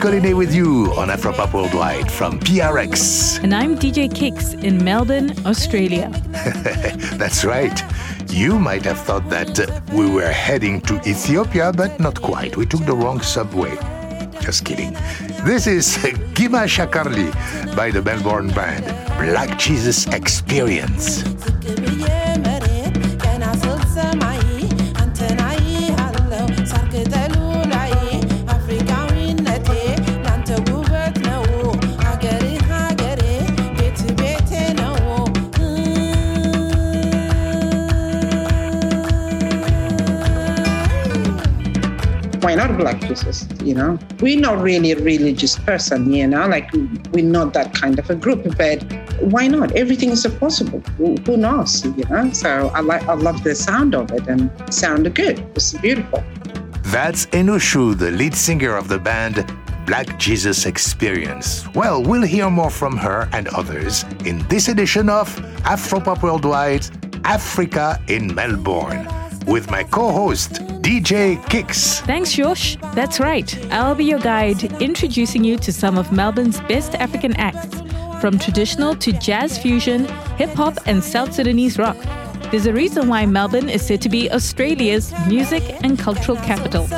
Collinet with you on Afropop Worldwide from PRX. And I'm DJ Kicks in Melbourne, Australia. That's right. You might have thought that uh, we were heading to Ethiopia, but not quite. We took the wrong subway. Just kidding. This is Gima Shakarli by the Melbourne band Black Jesus Experience. Not black Jesus? You know, we're not really a religious person, you know, like we're not that kind of a group, but why not? Everything is possible. Who, knows, you know? So I like, I love the sound of it and sounded good. It's beautiful. That's Enushu, the lead singer of the band Black Jesus Experience. Well, we'll hear more from her and others in this edition of Afropop Worldwide Africa in Melbourne with my co host, DJ Kicks. Thanks, Josh. That's right. I'll be your guide, introducing you to some of Melbourne's best African acts, from traditional to jazz fusion, hip hop, and South Sudanese rock. There's a reason why Melbourne is said to be Australia's music and cultural capital.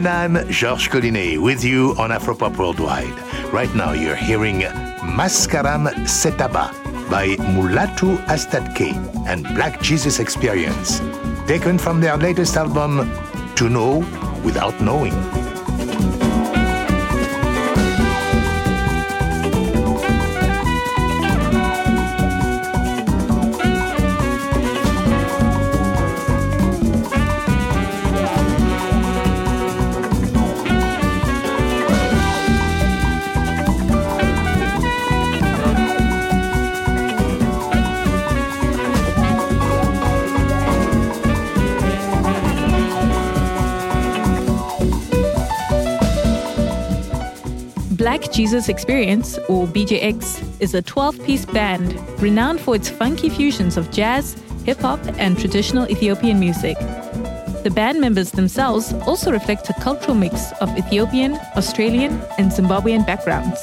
And I'm Georges Collinet with you on Afropop Worldwide. Right now you're hearing Maskaram Setaba by Mulatu Astatke and Black Jesus Experience, taken from their latest album, To Know Without Knowing. Jesus Experience, or BJX, is a 12 piece band renowned for its funky fusions of jazz, hip hop, and traditional Ethiopian music. The band members themselves also reflect a cultural mix of Ethiopian, Australian, and Zimbabwean backgrounds.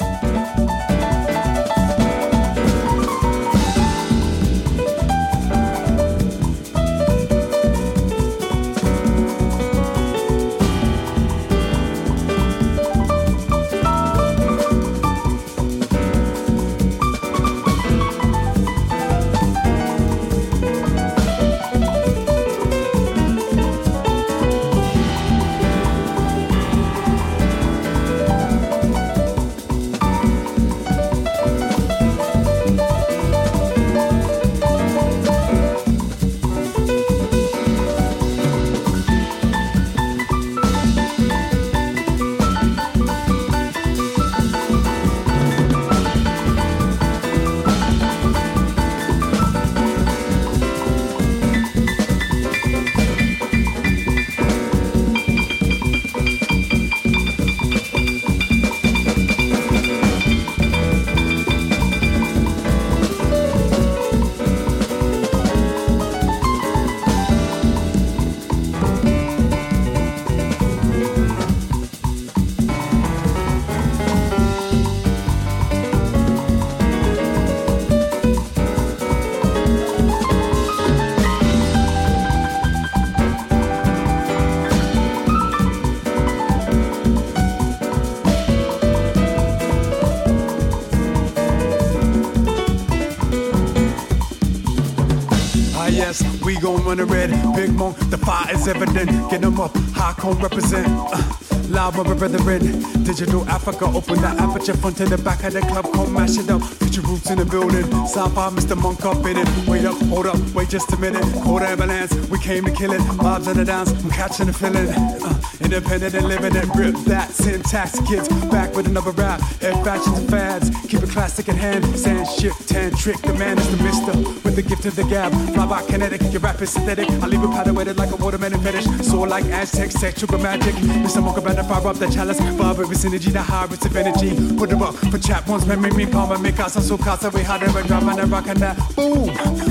Gon' the red. Big Monk, the fire is evident. Get them up, high cone represent. Uh. Loud, my brethren. Digital Africa, open that aperture front to the back of the club, come mash it up. Your roots in the building. Sci-fi, Mr. Monk up in it. Wait up, hold up, wait just a minute. Quarter ambulance, we came to kill it. Vibes in the dance, I'm catching the feeling. Uh, independent and living it. Rip that syntax, kids. Back with another rap. Air fashions and fads. Keep it classic in hand. Sand shift, tan trick. The man is the mister with the gift of the gab. Fly by kinetic, your rap is synthetic. I leave it powder like a watermelon fetish. Soar like Aztec, sexual magic. Mr. Monk about to fire up the chalice. Fire with synergy, the high rates of energy. Put it up for chat ones, man, make me palm, make us so casa. We had ever drop and rock and that. Boom!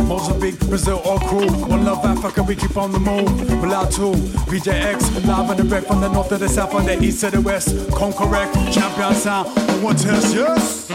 Mozambique, Brazil, all crew. One love Africa, we keep on the move. Too. BJX, live on the red from the north to the south, from the east to the west. Correct, champion sound. One test, yes.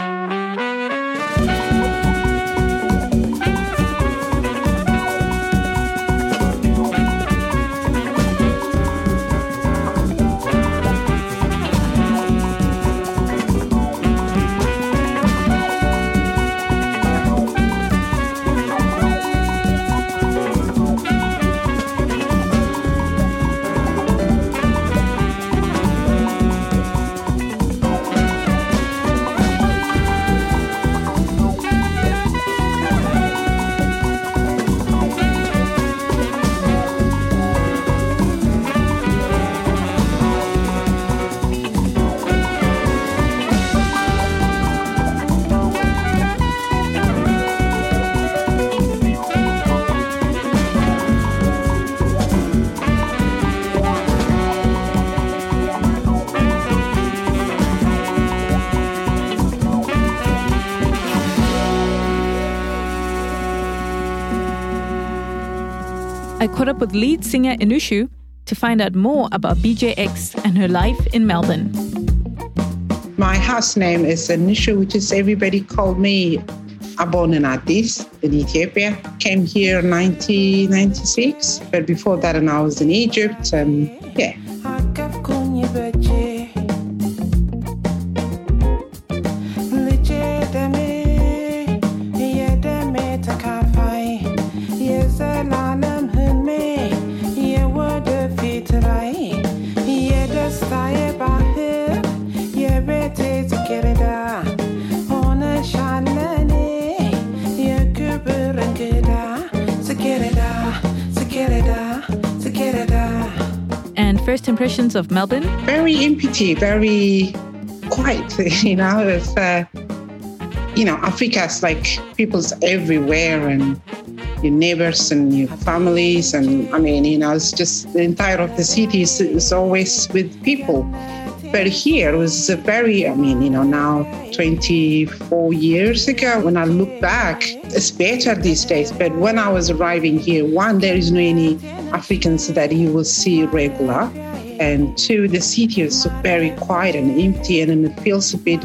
Caught up with lead singer Enushu to find out more about BJX and her life in Melbourne. My house name is Enushu, which is everybody called me born in Addis in Ethiopia. Came here in 1996, but before that, and I was in Egypt. And yeah. Of Melbourne? Very empty, very quiet. You know, it's, uh, you know, Africa's like people's everywhere and your neighbors and your families. And I mean, you know, it's just the entire of the city is, is always with people. But here was a very, I mean, you know, now 24 years ago, when I look back, it's better these days. But when I was arriving here, one, there is no any Africans that you will see regular. And two, the city is very quiet and empty and it feels a bit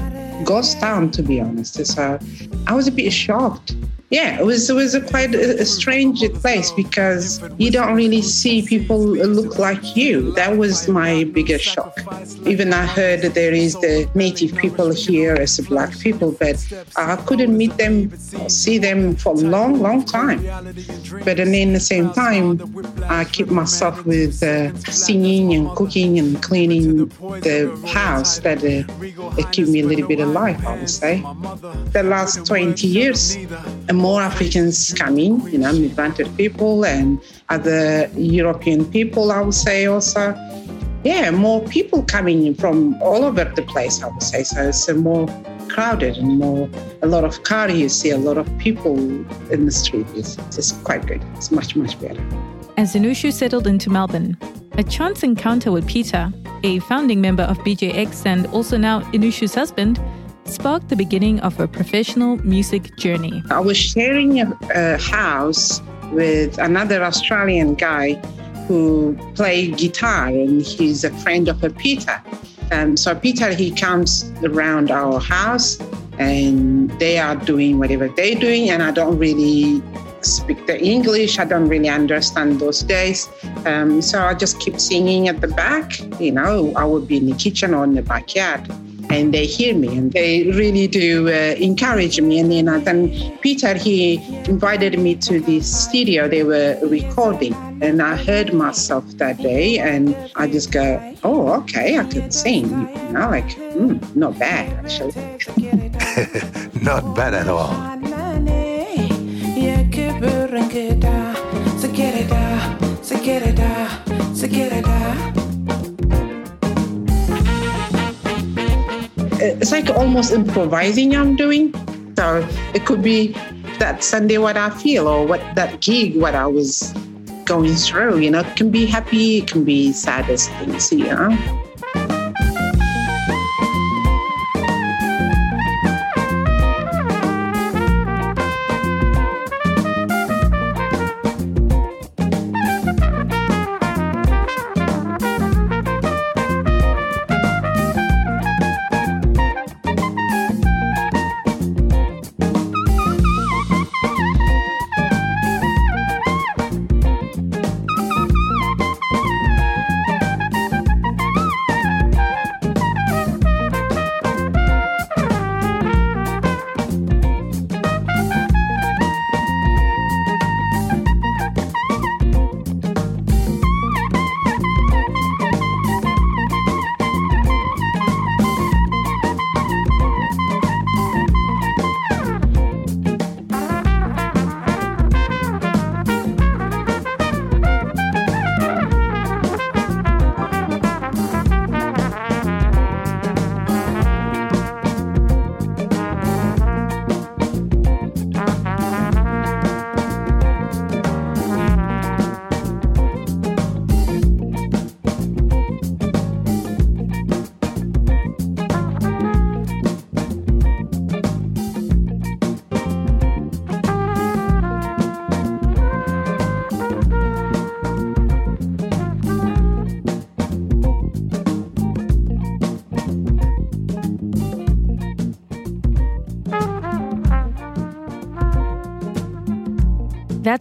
ghost town, to be honest. So I was a bit shocked yeah, it was it was a quite a, a, strange place because you don't really see people look like you. That was my biggest shock. Even I heard that there is the native people here as black people, but I couldn't meet them, see them for a long, long time. But then in the same time, I keep myself with uh, singing and cooking and cleaning the house that uh, keep me a little bit alive. I would say the last 20 years more Africans coming, you know, migranted people and other European people, I would say also. Yeah, more people coming in from all over the place, I would say. So it's more crowded and more, a lot of cars. you see a lot of people in the street. It's, it's quite good. It's much, much better. As Enushu settled into Melbourne, a chance encounter with Peter, a founding member of BJX and also now Enushu's husband, sparked the beginning of a professional music journey. I was sharing a, a house with another Australian guy who played guitar, and he's a friend of a Peter. Um, so Peter, he comes around our house, and they are doing whatever they're doing, and I don't really speak the English. I don't really understand those days. Um, so I just keep singing at the back. You know, I would be in the kitchen or in the backyard. And they hear me and they really do uh, encourage me. And then, uh, then Peter, he invited me to the studio they were recording. And I heard myself that day and I just go, oh, okay, I can sing. You know, like, mm, not bad, actually. not bad at all. It's like almost improvising I'm doing. So it could be that Sunday what I feel or what that gig what I was going through. You know, it can be happy, it can be saddest things. You know.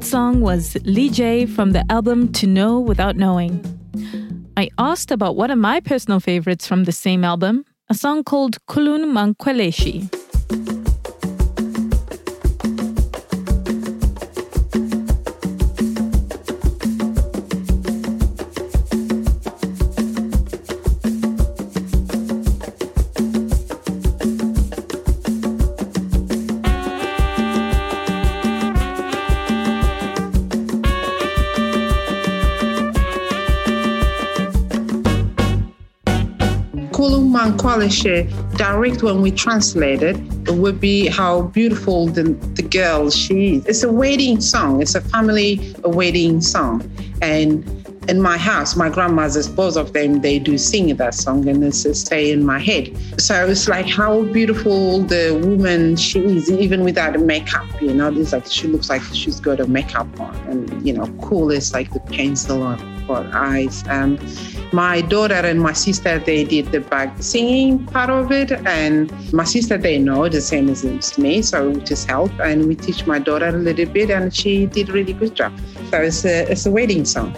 Song was Lee J from the album To Know Without Knowing. I asked about one of my personal favorites from the same album, a song called Kulun Mankweleshi. Direct when we translate it, it would be how beautiful the, the girl she is. It's a wedding song. It's a family wedding song. And in my house, my grandmothers, both of them, they do sing that song and it's stay in my head. So it's like how beautiful the woman she is, even without makeup, you know, it's like she looks like she's got a makeup on and, you know, cool is like the pencil on her eyes. Um, my daughter and my sister, they did the back singing part of it. And my sister, they know the same as me. So we just help and we teach my daughter a little bit and she did really good job. So it's a, it's a wedding song.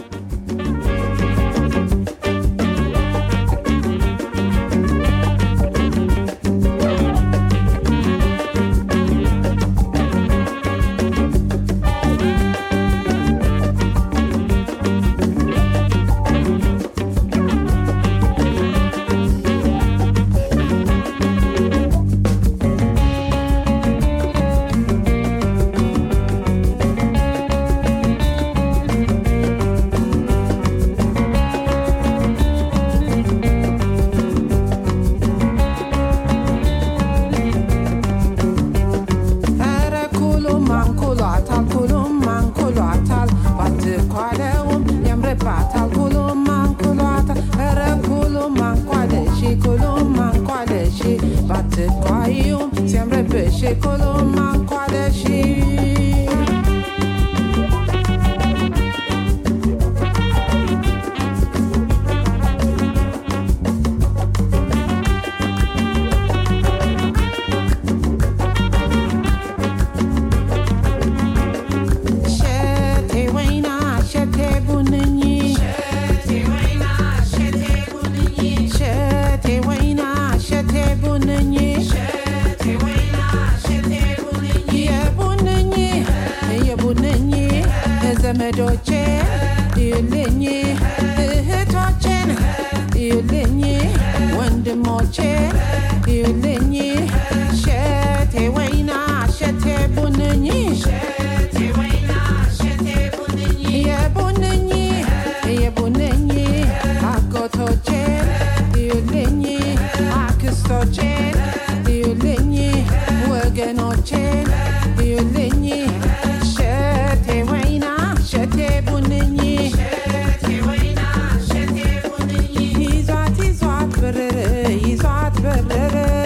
days. God's been.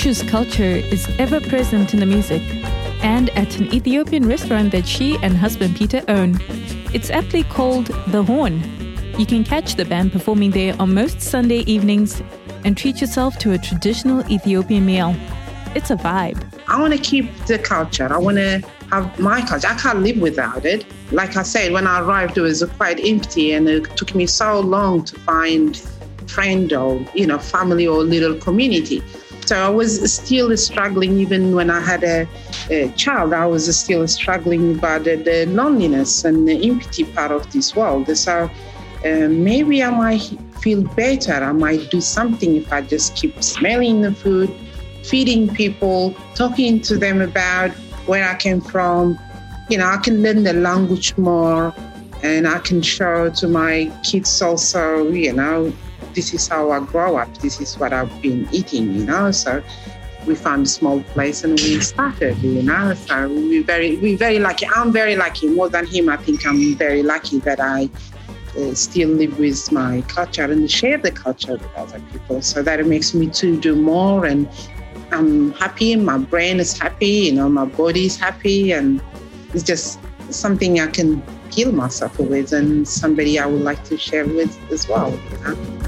Enushu's culture is ever present in the music and at an Ethiopian restaurant that she and husband Peter own. It's aptly called The Horn. You can catch the band performing there on most Sunday evenings and treat yourself to a traditional Ethiopian meal. It's a vibe. I want to keep the culture. I want to have my culture. I can't live without it. Like I said, when I arrived, it was quite empty, and it took me so long to find friend or you know family or little community. So I was still struggling, even when I had a, a child, I was still struggling about the, the, loneliness and the empty part of this world. So uh, maybe I might feel better. I might do something if I just keep smelling the food, feeding people, talking to them about where I came from. You know, I can learn the language more and I can show to my kids also, you know, this is how I grow up. This is what I've been eating, you know. So we found a small place and we started, you know. So we very, we very lucky. I'm very lucky. More than him, I think I'm very lucky that I uh, still live with my culture and share the culture with other people. So that makes me to do more, and I'm happy. My brain is happy. You know, my body is happy, and it's just something I can heal myself with, and somebody I would like to share with as well. You know?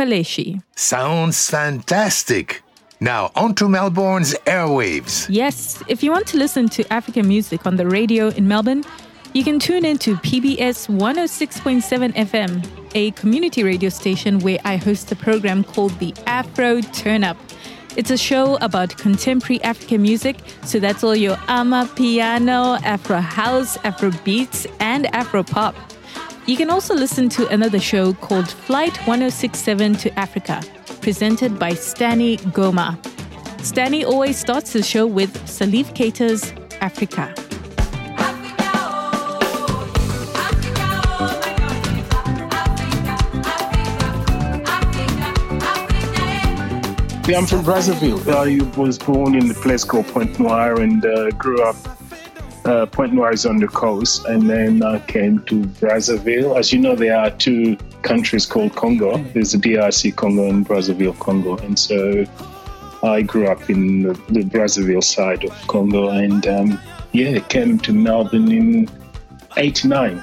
Mankweleshi. Sounds fantastic. Now, on to Melbourne's airwaves. Yes, if you want to listen to African music on the radio in Melbourne, you can tune in to PBS 106.7 FM, a community radio station where I host a program called the Afro Turn Up. It's a show about contemporary African music, so that's all your amapiano, Afro house, Afro beats, and Afro pop. You can also listen to another show called Flight 1067 to Africa, presented by Stani Goma. Stani always starts the show with Salif Keita's Africa. I'm from Brazzaville. I was born in a place called Pointe Noire and uh, grew up. Uh, Pointe Noire on the coast, and then I came to Brazzaville. As you know, there are two countries called Congo. There's the DRC Congo and Brazzaville Congo, and so I grew up in the, the Brazzaville side of Congo, and um, yeah, came to Melbourne in '89,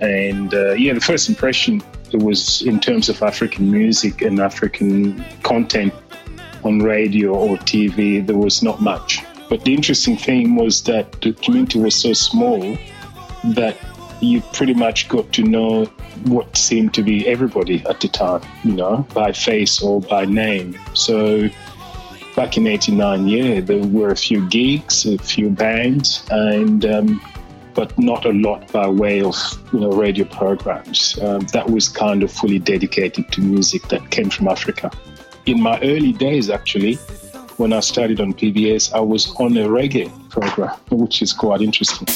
and uh, yeah, the first impression it was in terms of African music and African content on radio or TV, there was not much. But the interesting thing was that the community was so small that you pretty much got to know what seemed to be everybody at the time, you know, by face or by name. So back in 89, yeah, there were a few gigs, a few bands, and um, but not a lot by way of you know radio programs. Um, that was kind of fully dedicated to music that came from Africa in my early days, actually, when I started on PBS, I was on a reggae program, which is quite interesting.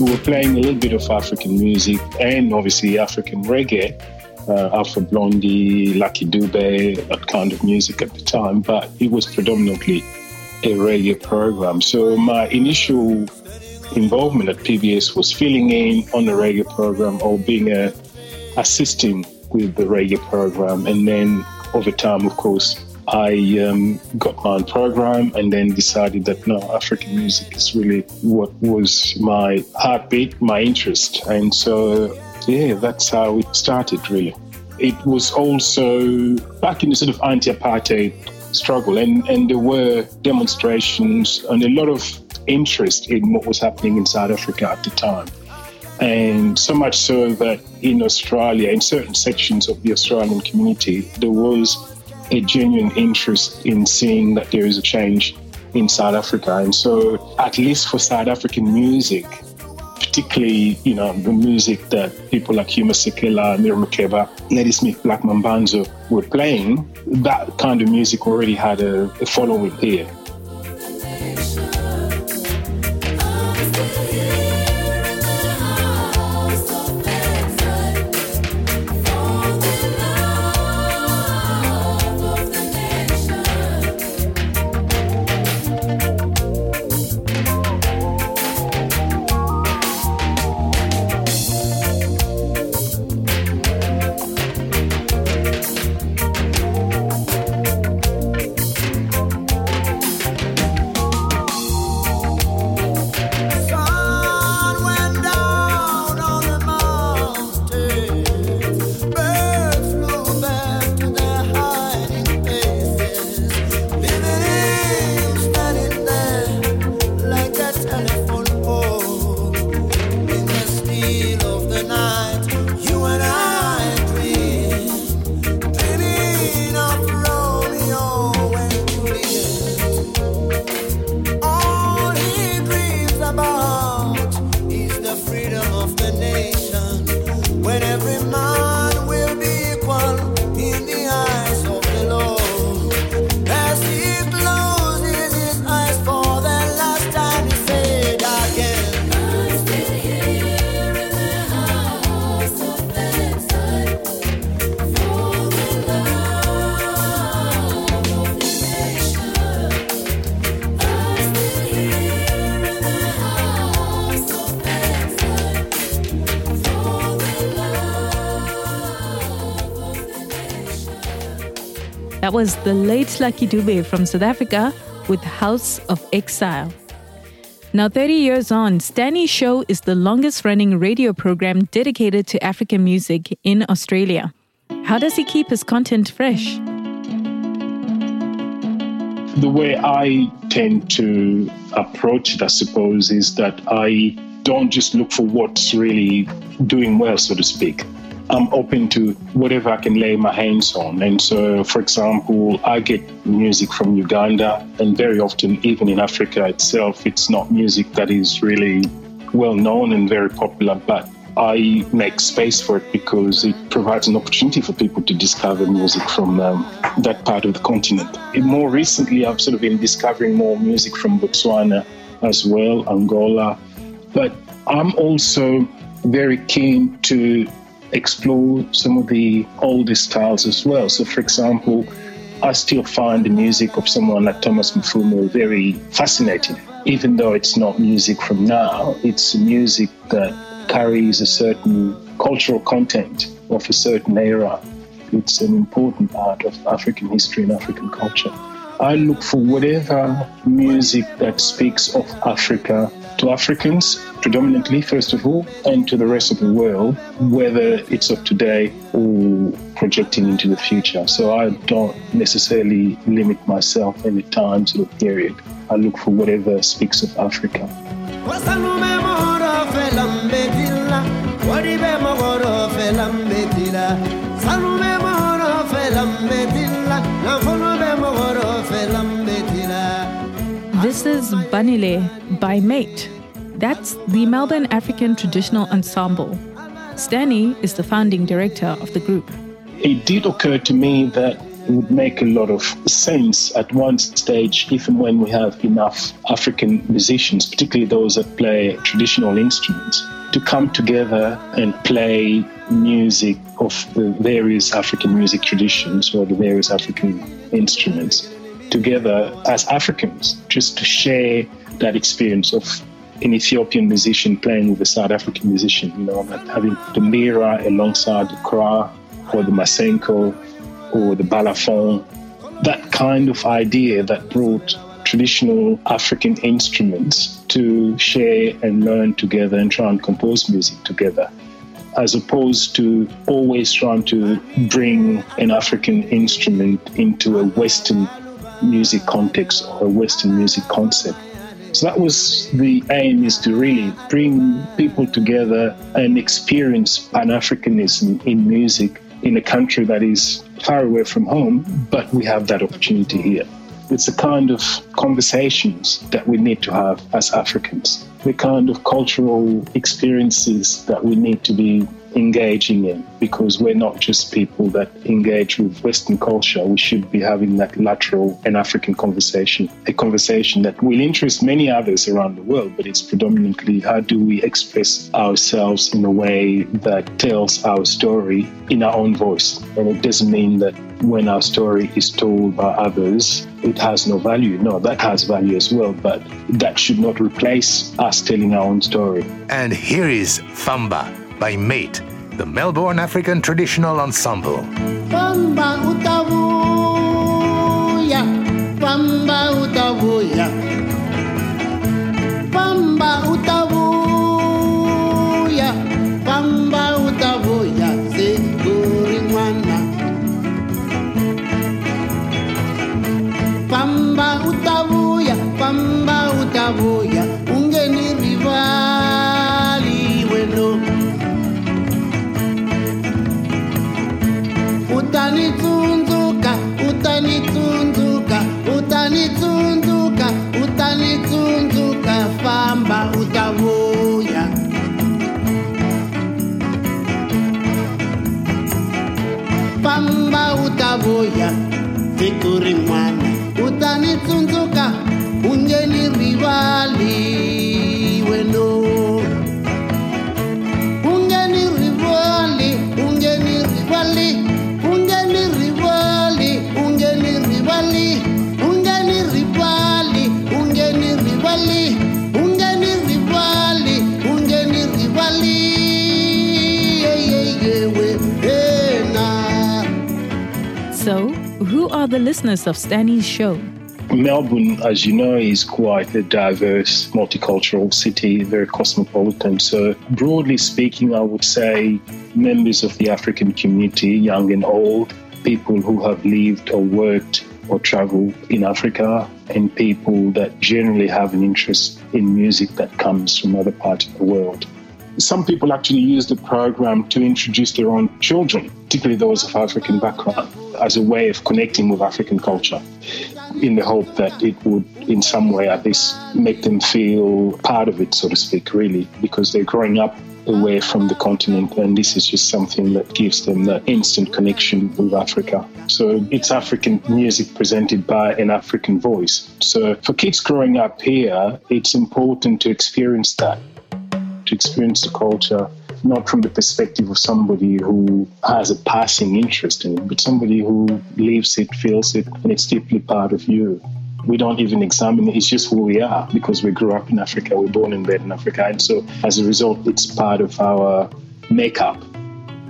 We were playing a little bit of African music and obviously African reggae, uh, Alpha Blondy, Lucky Dube, that kind of music at the time, but it was predominantly a reggae program. So my initial involvement at PBS was filling in on the reggae program or being a assisting with the reggae program. And then over time, of course, I um, got my own program and then decided that no, African music is really what was my heartbeat, my interest. And so, yeah, that's how it started really. It was also back in the sort of anti apartheid struggle, and, and there were demonstrations and a lot of interest in what was happening in South Africa at the time. And so much so that in Australia, in certain sections of the Australian community, there was a genuine interest in seeing that there is a change in South Africa. And so, at least for South African music, particularly, you know, the music that people like Hugh Masekela, Miriam Makeba, Ladysmith, Black Mambazo were playing, that kind of music already had a, a following here. That was the late Lucky Dube from South Africa with House of Exile. Now, 30 years on, Stanley's show is the longest running radio program dedicated to African music in Australia. How does he keep his content fresh? The way I tend to approach it, I suppose, is that I don't just look for what's really doing well, so to speak. I'm open to whatever I can lay my hands on. And so, for example, I get music from Uganda, and very often, even in Africa itself, it's not music that is really well known and very popular, but I make space for it because it provides an opportunity for people to discover music from um, that part of the continent. And more recently, I've sort of been discovering more music from Botswana as well, Angola. But I'm also very keen to explore some of the older styles as well. So, for example, I still find the music of someone like Thomas Mapfumo very fascinating. Even though it's not music from now, it's music that carries a certain cultural content of a certain era. It's an important part of African history and African culture. I look for whatever music that speaks of Africa to Africans, predominantly, first of all, and to the rest of the world, whether it's of today or projecting into the future. So I don't necessarily limit myself any time to a period. I look for whatever speaks of Africa. This is Banile by Mate. That's the Melbourne African Traditional Ensemble. Stanley is the founding director of the group. It did occur to me that it would make a lot of sense at one stage, even when we have enough African musicians, particularly those that play traditional instruments, to come together and play music of the various African music traditions or the various African instruments together as Africans, just to share that experience of an Ethiopian musician playing with a South African musician, you know, having the mbira alongside the kora or the masenko or the balafon. That kind of idea that brought traditional African instruments to share and learn together and try and compose music together, as opposed to always trying to bring an African instrument into a Western music context or Western music concept. So that was the aim is to really bring people together and experience Pan Africanism in music in a country that is far away from home, but we have that opportunity here. It's the kind of conversations that we need to have as Africans, the kind of cultural experiences that we need to be engaging in because we're not just people that engage with Western culture. We should be having that lateral and African conversation, a conversation that will interest many others around the world, but it's predominantly how do we express ourselves in a way that tells our story in our own voice. And it doesn't mean that when our story is told by others, it has no value. No, that has value as well, but that should not replace us telling our own story. And here is Famba by Mate, the Melbourne African Traditional Ensemble. So, who are the listeners of Stanley's show? Melbourne, as you know, is quite a diverse, multicultural city, very cosmopolitan. So, broadly speaking, I would say members of the African community, young and old, people who have lived or worked or traveled in Africa, and people that generally have an interest in music that comes from other parts of the world. Some people actually use the program to introduce their own children, particularly those of African background, as a way of connecting with African culture in the hope that it would, in some way, at least make them feel part of it, so to speak, really, because they're growing up away from the continent, and this is just something that gives them that instant connection with Africa. So it's African music presented by an African voice. So for kids growing up here, it's important to experience that, to experience the culture. Not from the perspective of somebody who has a passing interest in it, but somebody who lives it, feels it, and it's deeply part of you we don't even examine it. It's just who we are because we grew up in Africa, we're born and bred in Africa. And so as a result, it's part of our makeup.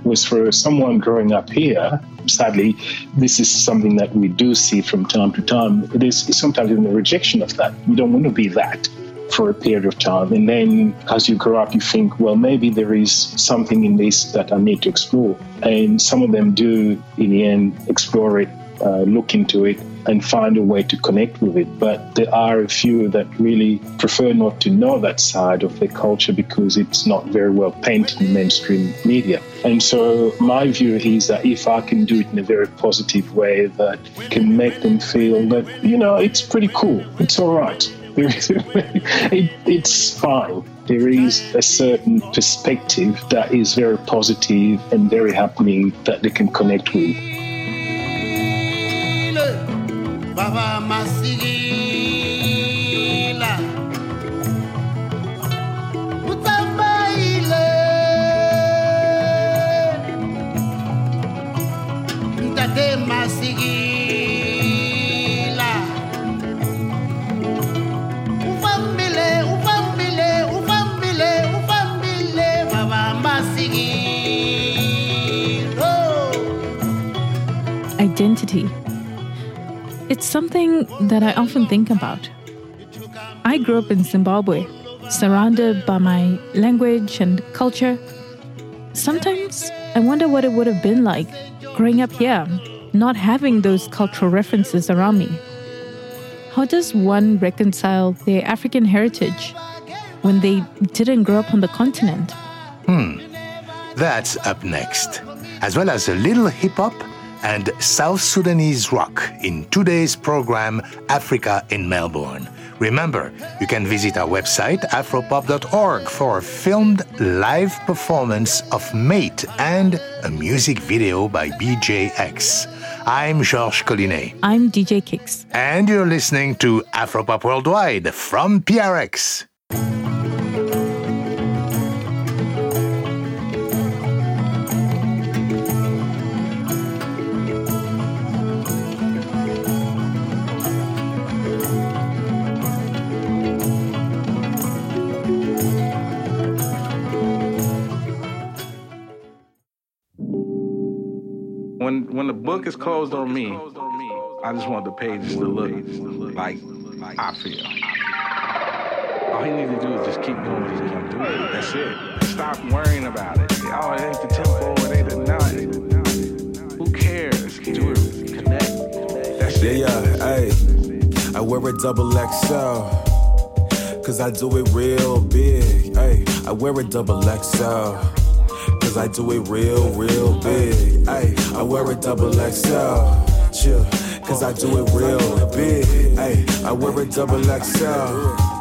Was for someone growing up here, sadly, this is something that we do see from time to time. It is sometimes even a rejection of that. You don't want to be that for a period of time. And then as you grow up, you think, well, maybe there is something in this that I need to explore. And some of them do, in the end, explore it, uh, look into it, and find a way to connect with it. But there are a few that really prefer not to know that side of their culture because it's not very well painted in mainstream media. And so my view is that if I can do it in a very positive way that can make them feel that, you know, it's pretty cool, it's all right. it, it's fine. There is a certain perspective that is very positive and very happening that they can connect with. masigila identity it's something that I often think about. I grew up in Zimbabwe, surrounded by my language and culture. Sometimes I wonder what it would have been like growing up here, not having those cultural references around me. How does one reconcile their African heritage when they didn't grow up on the continent? Hmm. That's up next, as well as a little hip hop and South Sudanese rock in today's program, Africa in Melbourne. Remember, you can visit our website, afropop.org, for a filmed live performance of Mate and a music video by BJX. I'm Georges Collinet. I'm DJ Kicks. And you're listening to Afropop Worldwide from PRX. When the book is closed on me, I just want the pages to look like I feel. All he needs to do is just keep doing what you doing. That's it. Stop worrying about it. Oh, it ain't the tempo, it ain't the nothing. Who cares? Do it. Connect. That's it. Yeah, yeah, hey. I wear a double XL. Cause I do it real big. Hey, I wear a double XL. Cause I do it real, real big. Ay, I wear a double XL. Chill, cause I do it real big. Ay, I wear a double XL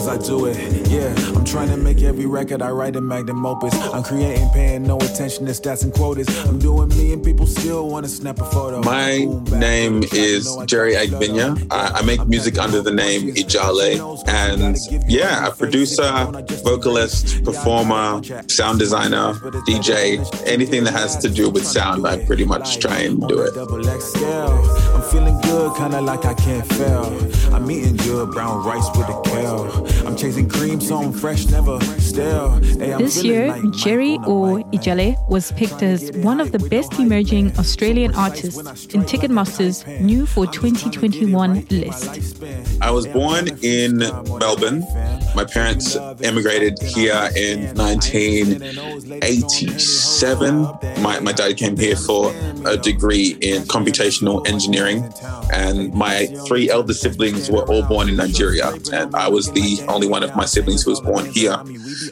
cause I do it. Yeah, I'm trying to make every record I write a magnum opus. I'm creating, paying no attention to stats and quotas. I'm doing me and people still wanna snap a photo. My name is Jerry Agbinya. I, I make music under the name Ijale. And yeah, a producer, vocalist, performer, sound designer, DJ, anything that has to do with sound, I pretty much try and do it. I'm feeling good, kinda like I can't fail. I'm eating good brown rice with a kale. I'm chasing cream, so I'm fresh, never stale. Hey, this year, like Jerry or Ijale was picked as one of the best emerging Australian artists in Ticketmaster's new for 2021 list. I was born in Melbourne. My parents emigrated here in 1987. My, my dad came here for a degree in computational engineering, and my three elder siblings were all born in Nigeria, and I was the only one of my siblings who was born here.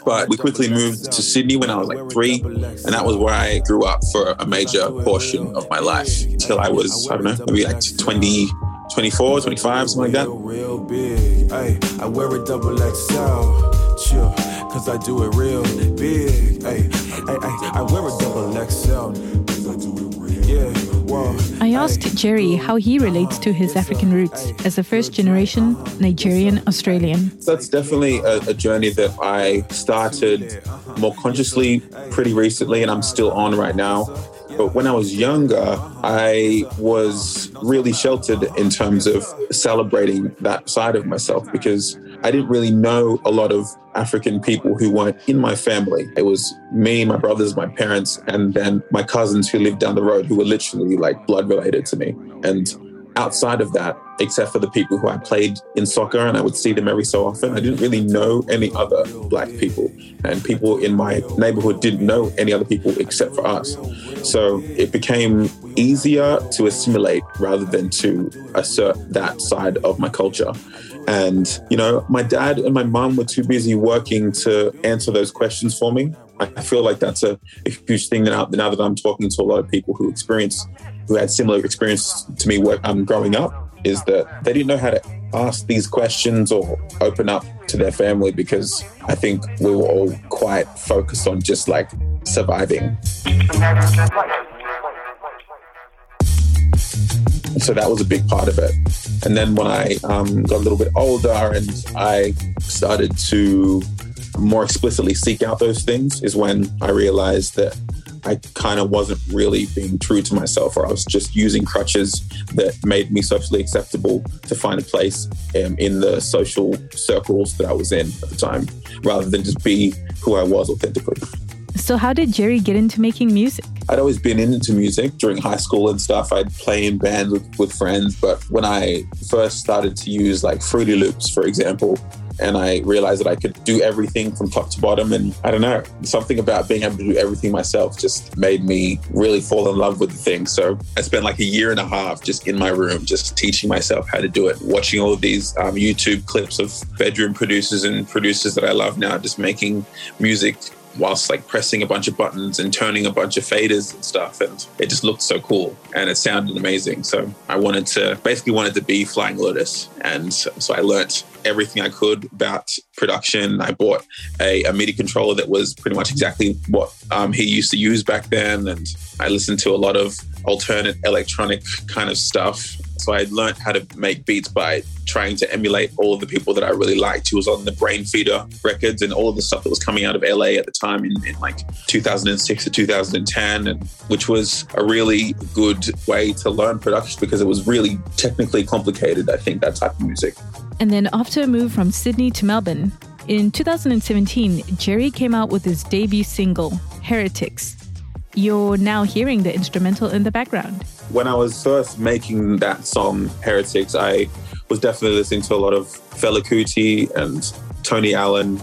But we quickly moved to Sydney when I was like three, and that was where I grew up for a major portion of my life until I was, I don't know, maybe like 20. 24, 25, something like that. Real big. Ay, I wear a double XL. Chill, cause I do it real big. Ay, ay, I wear a double XL. I asked Jerry how he relates to his African roots as a first generation Nigerian Australian. That's definitely a, a, journey that I started more consciously pretty recently, and I'm still on right now. But when I was younger, I was really sheltered in terms of celebrating that side of myself because I didn't really know a lot of African people who weren't in my family. It was me, my brothers, my parents, and then my cousins who lived down the road who were literally like blood related to me. And outside of that, except for the people who I played in soccer and I would see them every so often, I didn't really know any other black people. And people in my neighborhood didn't know any other people except for us. So it became easier to assimilate rather than to assert that side of my culture. And, you know, my dad and my mom were too busy working to answer those questions for me. I feel like that's a, a huge thing now, now that I'm talking to a lot of people who experience who had similar experience to me um, growing up is that they didn't know how to ask these questions or open up to their family because I think we were all quite focused on just like surviving. So that was a big part of it. And then when I um, got a little bit older and I started to more explicitly seek out those things, is when I realized that I kind of wasn't really being true to myself, or I was just using crutches that made me socially acceptable to find a place um, in the social circles that I was in at the time, rather than just be who I was authentically. So, how did Jerry get into making music? I'd always been into music during high school and stuff. I'd play in bands with, with friends, but when I first started to use like Fruity Loops, for example, and I realized that I could do everything from top to bottom. And I don't know, something about being able to do everything myself just made me really fall in love with the thing. So I spent like a year and a half just in my room, just teaching myself how to do it, watching all of these um, YouTube clips of bedroom producers and producers that I love now, just making music whilst like pressing a bunch of buttons and turning a bunch of faders and stuff and it just looked so cool and it sounded amazing. So i wanted to basically wanted to be flying lotus and so i learnt everything i could about production. I bought a, a midi controller that was pretty much exactly what um, he used to use back then and i listened to a lot of alternate electronic kind of stuff so I learned how to make beats by trying to emulate all the people that I really liked. He was on the Brainfeeder records and all the stuff that was coming out of LA at the time in, in like 2006 to 2010, and which was a really good way to learn production because it was really technically complicated. I think that type of music. And then after a move from Sydney to Melbourne, in 2017, Jerry came out with his debut single, Heretics. You're now hearing the instrumental in the background. When I was first making that song, Heretics, I was definitely listening to a lot of Fela Kuti and Tony Allen,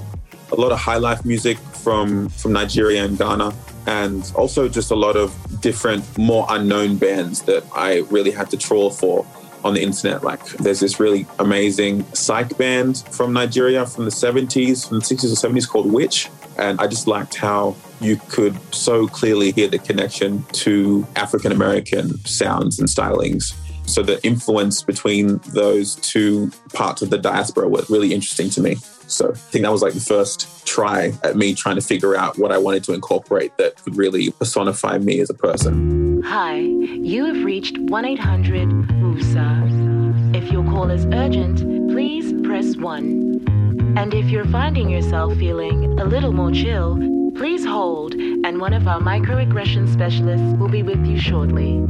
a lot of high life music from, from Nigeria and Ghana, and also just a lot of different, more unknown bands that I really had to trawl for on the internet. Like there's this really amazing psych band from Nigeria from the 70s, from the 60s or 70s called Witch. And I just liked how you could so clearly hear the connection to African American sounds and stylings. So the influence between those two parts of the diaspora was really interesting to me. So I think that was like the first try at me trying to figure out what I wanted to incorporate that could really personify me as a person. Hi, you have reached 1 800 WOOSA. If your call is urgent, please press 1. And if you're finding yourself feeling a little more chill, Please hold, and one of our microaggression specialists will be with you shortly.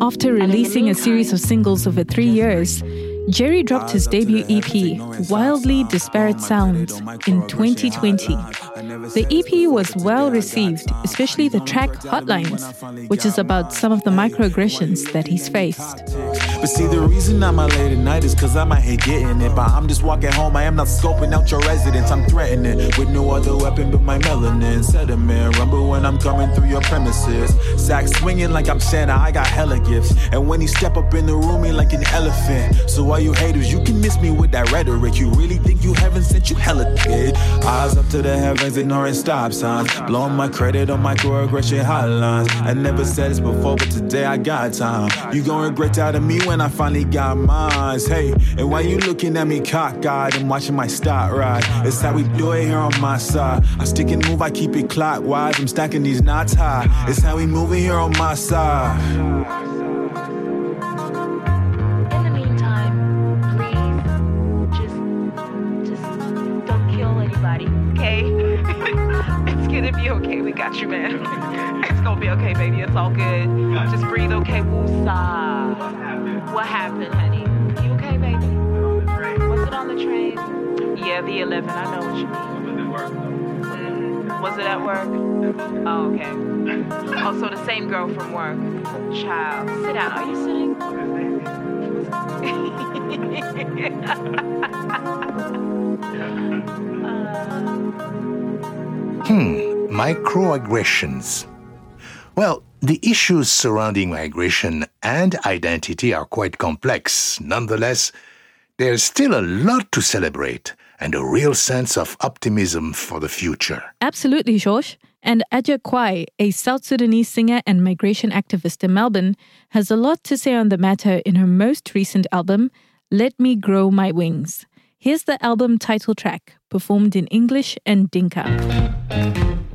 After releasing a series of singles over three years, Jerry dropped ah, his debut EP, Wildly Disparate Sounds, in 2020. The EP was well received, especially the track Hotlines, which is about some of the microaggressions that he's faced. But see, the reason I'm out late at night is cause I might hate getting it. But I'm just walking home, I am not scoping out your residence. I'm threatening with no other weapon but my melanin. Sediment, rumble when I'm coming through your premises. Sack swinging like I'm Santa, I got hella gifts. And when he step up in the room, he like an elephant. So all you haters, you can miss me with that rhetoric. You really think you haven't sent you hella kid? Eyes up to the heavens, ignoring stop signs. Blowing my credit on microaggression hotlines. I never said this before, but today I got time. You gon' regret that of me when I finally got mine. Hey, and why you looking at me cockeyed and watching my stock ride? It's how we do it here on my side. I stick and move, I keep it clockwise. I'm stacking these knots high. It's how we move it here on my side. Okay? it's gonna be okay. We got you, man. It's gonna be okay, baby. It's all good. Just breathe, okay? Woosah. What happened, honey? You okay, baby? Was it on the train? Yeah, the 11. I know what you mean. Mm, Was it at work? Oh, okay. Also, the same girl from work. Child, sit down. Are you sitting? Hmm, microaggressions. Well, the issues surrounding migration and identity are quite complex. Nonetheless, there's still a lot to celebrate and a real sense of optimism for the future. Absolutely, Josh. And Ajak Kwai, a South Sudanese singer and migration activist in Melbourne, has a lot to say on the matter in her most recent album, Let Me Grow My Wings. Here's the album title track, performed in English and Dinka.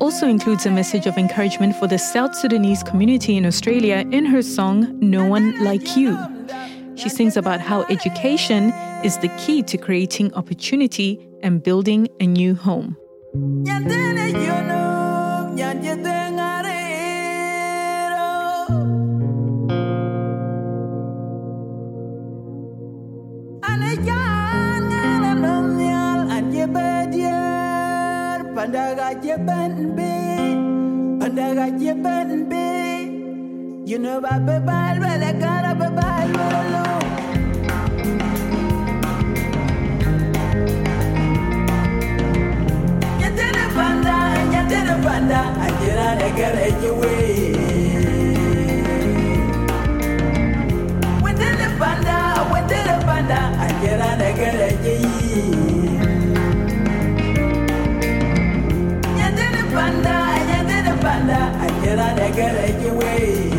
Also includes a message of encouragement for the South Sudanese community in Australia in her song No One Like You. She sings about how education is the key to creating opportunity and building a new home. Pandaga jeben be, pandaga jeben be. You know ba be bal bele gara be bal bele Nyandene panda, nyandene panda, anjera negere jiwe. Wendele panda, wendele panda, anjera negere jiwe. Nyandene panda, anjera negere jiwe. Anjera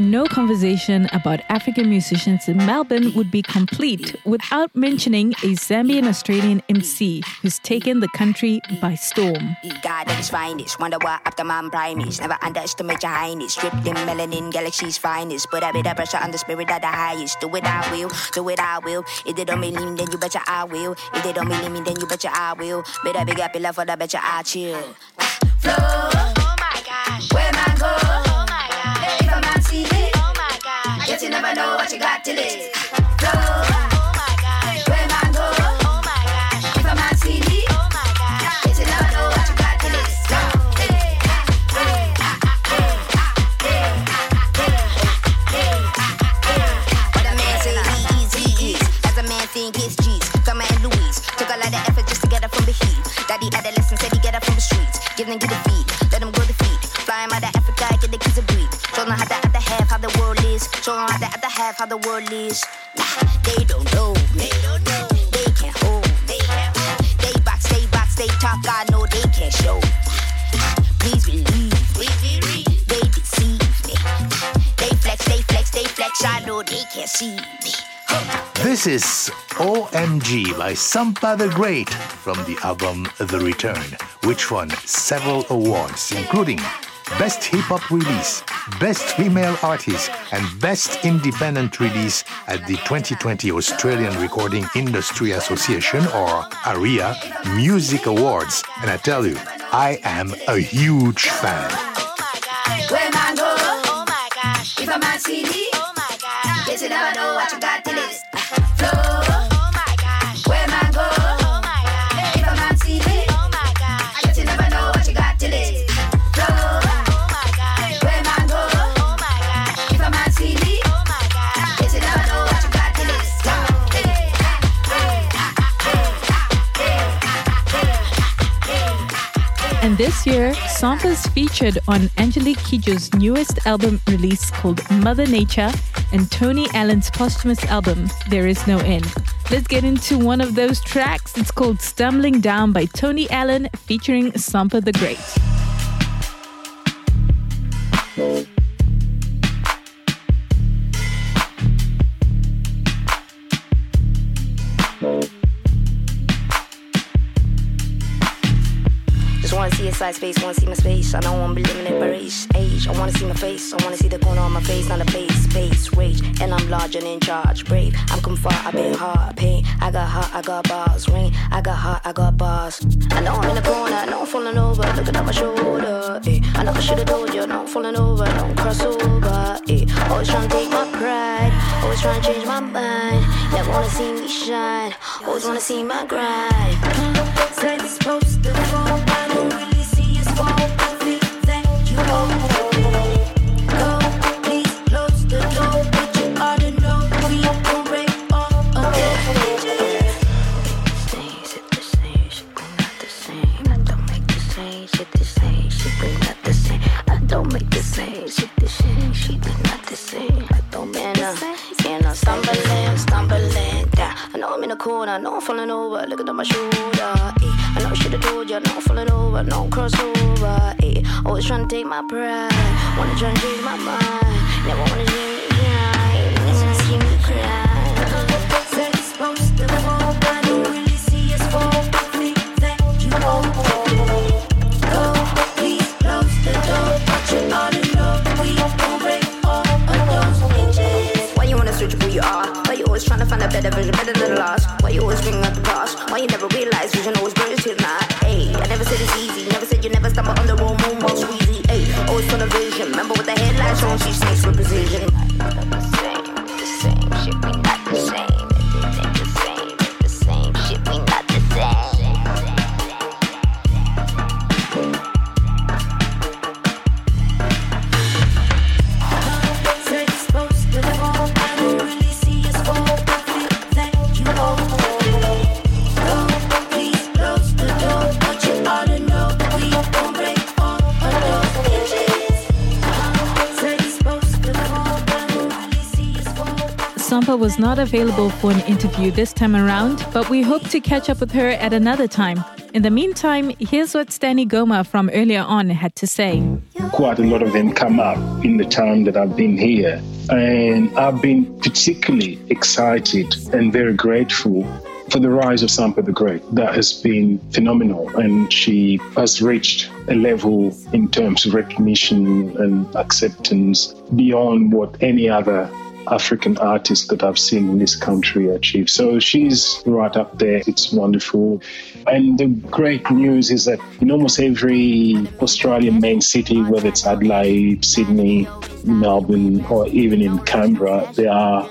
No conversation about African musicians in Melbourne would be complete without mentioning a Zambian Australian MC who's taken the country by storm. God finest. Wonder why after. Never underestimate your highness. Stripped in melanin, galaxy's finest. Put a bit of pressure on the spirit the highest. Do it, I will. Do it, I will. If they don't believe me, then you betcha I will. If they don't believe me, then you betcha I will. Better for the betcha I chill. Flow. Give get the feet. Let them grow the feet. Fly 'em out of Africa, get the kids a breed. Show them how the other half, how the world is. Show them how the other half, how the world is. Nah, they don't know me. They don't know. They can't hold me. They box, they box, they talk. I know they can't show. Please believe me. They deceive me. They flex, they flex, they flex. I know they can't see me. This is OMG by Sampa the Great from the album The Return, which won several awards, including Best Hip Hop Release, Best Female Artist, and Best Independent Release at the 2020 Australian Recording Industry Association, or ARIA, Music Awards. And I tell you, I am a huge fan. Year, Sampa's featured on Angelique Kidjo's newest album release called Mother Nature and Tony Allen's posthumous album, There Is No End. Let's get into one of those tracks. It's called Stumbling Down by Tony Allen featuring Sampa the Great. Just wanna see side space, wanna see my space. I don't wanna be limited by race, age. I wanna see my face, I wanna see the corner on my face, not a place, space, rage. And I'm large and in charge, brave. I'm come far, I've been hard, pain. I got heart, I got bars, rain. I got heart, I got bars. I know I'm in the corner, I know I'm falling over, looking at my shoulder. Eh. I know I should've told you, no I'm falling over, don't cross over. Eh. Always trying to take my pride, always trying to change my mind. Never wanna see me shine, always wanna see my grind. It's supposed to fall, I don't really falling over, looking at my shoulder. I know I should've told you, I know I'm falling over, no crossover. Eh. Always trying to take my pride, wanna try and change my mind. Never wanna see me cry, never see me cry. Supposed fall, I don't fall. Ought to hinges. Why you wanna switch who you are? Why you always trying to find a better version, better than the last? Why you always bringing up the past? Why you never realize vision always not? Ayy, Was not available for an interview this time around, but we hope to catch up with her at another time. In the meantime, here's what Stanley Goma from earlier on had to say. quite a lot of them come up in the time that I've been here. And I've been particularly excited and very grateful for the rise of Sampa the Great. That has been phenomenal. And she has reached a level in terms of recognition and acceptance beyond what any other African artist that I've seen in this country achieve. So she's right up there. It's wonderful. And the great news is that in almost every Australian main city, whether it's Adelaide, Sydney, Melbourne, or even in Canberra, there are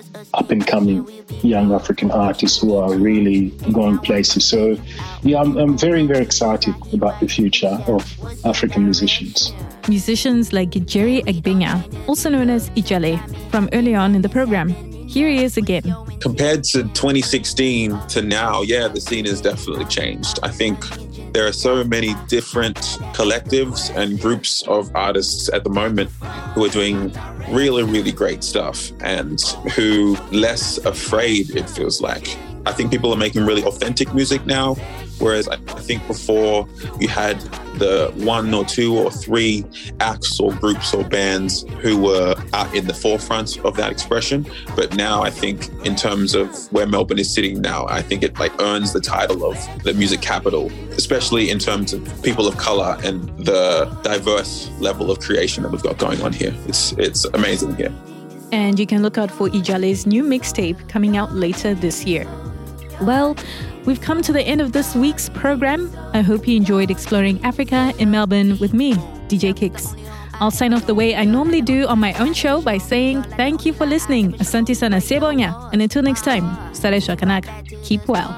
up and coming young African artists who are really going places. So, yeah, I'm, I'm very, very excited about the future of African musicians. Musicians like Jerry Agbinya, also known as Ijale, from early on in the program. Here he is again. Compared to 2016 to now, yeah, the scene has definitely changed. I think there are so many different collectives and groups of artists at the moment who are doing really, really great stuff and who less afraid, it feels like, I think people are making really authentic music now. Whereas I, think before you had the one or two or three acts or groups or bands who were out in the forefront of that expression. But now I think in terms of where Melbourne is sitting now, I think it like earns the title of the music capital, especially in terms of people of color and the diverse level of creation that we've got going on here. It's it's amazing here. And you can look out for Ijale's new mixtape coming out later this year. Well, we've come to the end of this week's program. I hope you enjoyed exploring Africa in Melbourne with me, DJ Kicks. I'll sign off the way I normally do on my own show by saying thank you for listening. Asante sana sebonya. And until next time, Sare Shakanak. Keep well.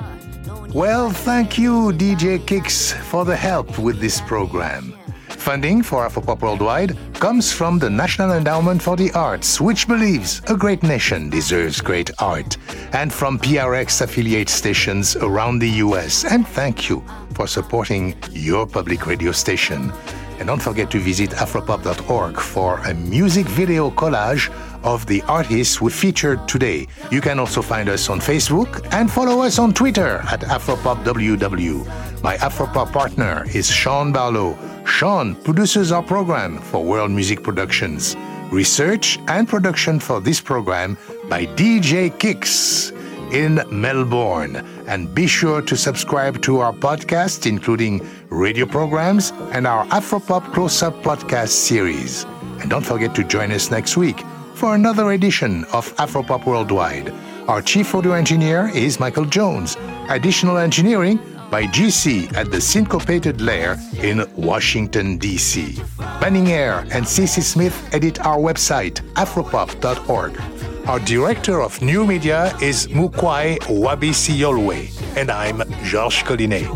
Well, thank you, DJ Kicks, for the help with this program. Funding for Afropop Worldwide comes from the National Endowment for the Arts, which believes a great nation deserves great art, and from PRX affiliate stations around the US. And thank you for supporting your public radio station. And don't forget to visit afropop.org for a music video collage of the artists we featured today. You can also find us on Facebook and follow us on Twitter at AfropopWW. My Afropop partner is Sean Barlow. Sean produces our program for World Music Productions. Research and production for this program by DJ Kicks in Melbourne. And be sure to subscribe to our podcast, including radio programs and our Afropop Close Up podcast series. And don't forget to join us next week for another edition of Afropop Worldwide. Our chief audio engineer is Michael Jones. Additional engineering by GC at the Syncopated Lair in Washington, D.C. Banning Eyre and Cece Smith edit our website, afropop.org. Our director of new media is Mukwae Wabei Siyolwe, and I'm Georges Collinet.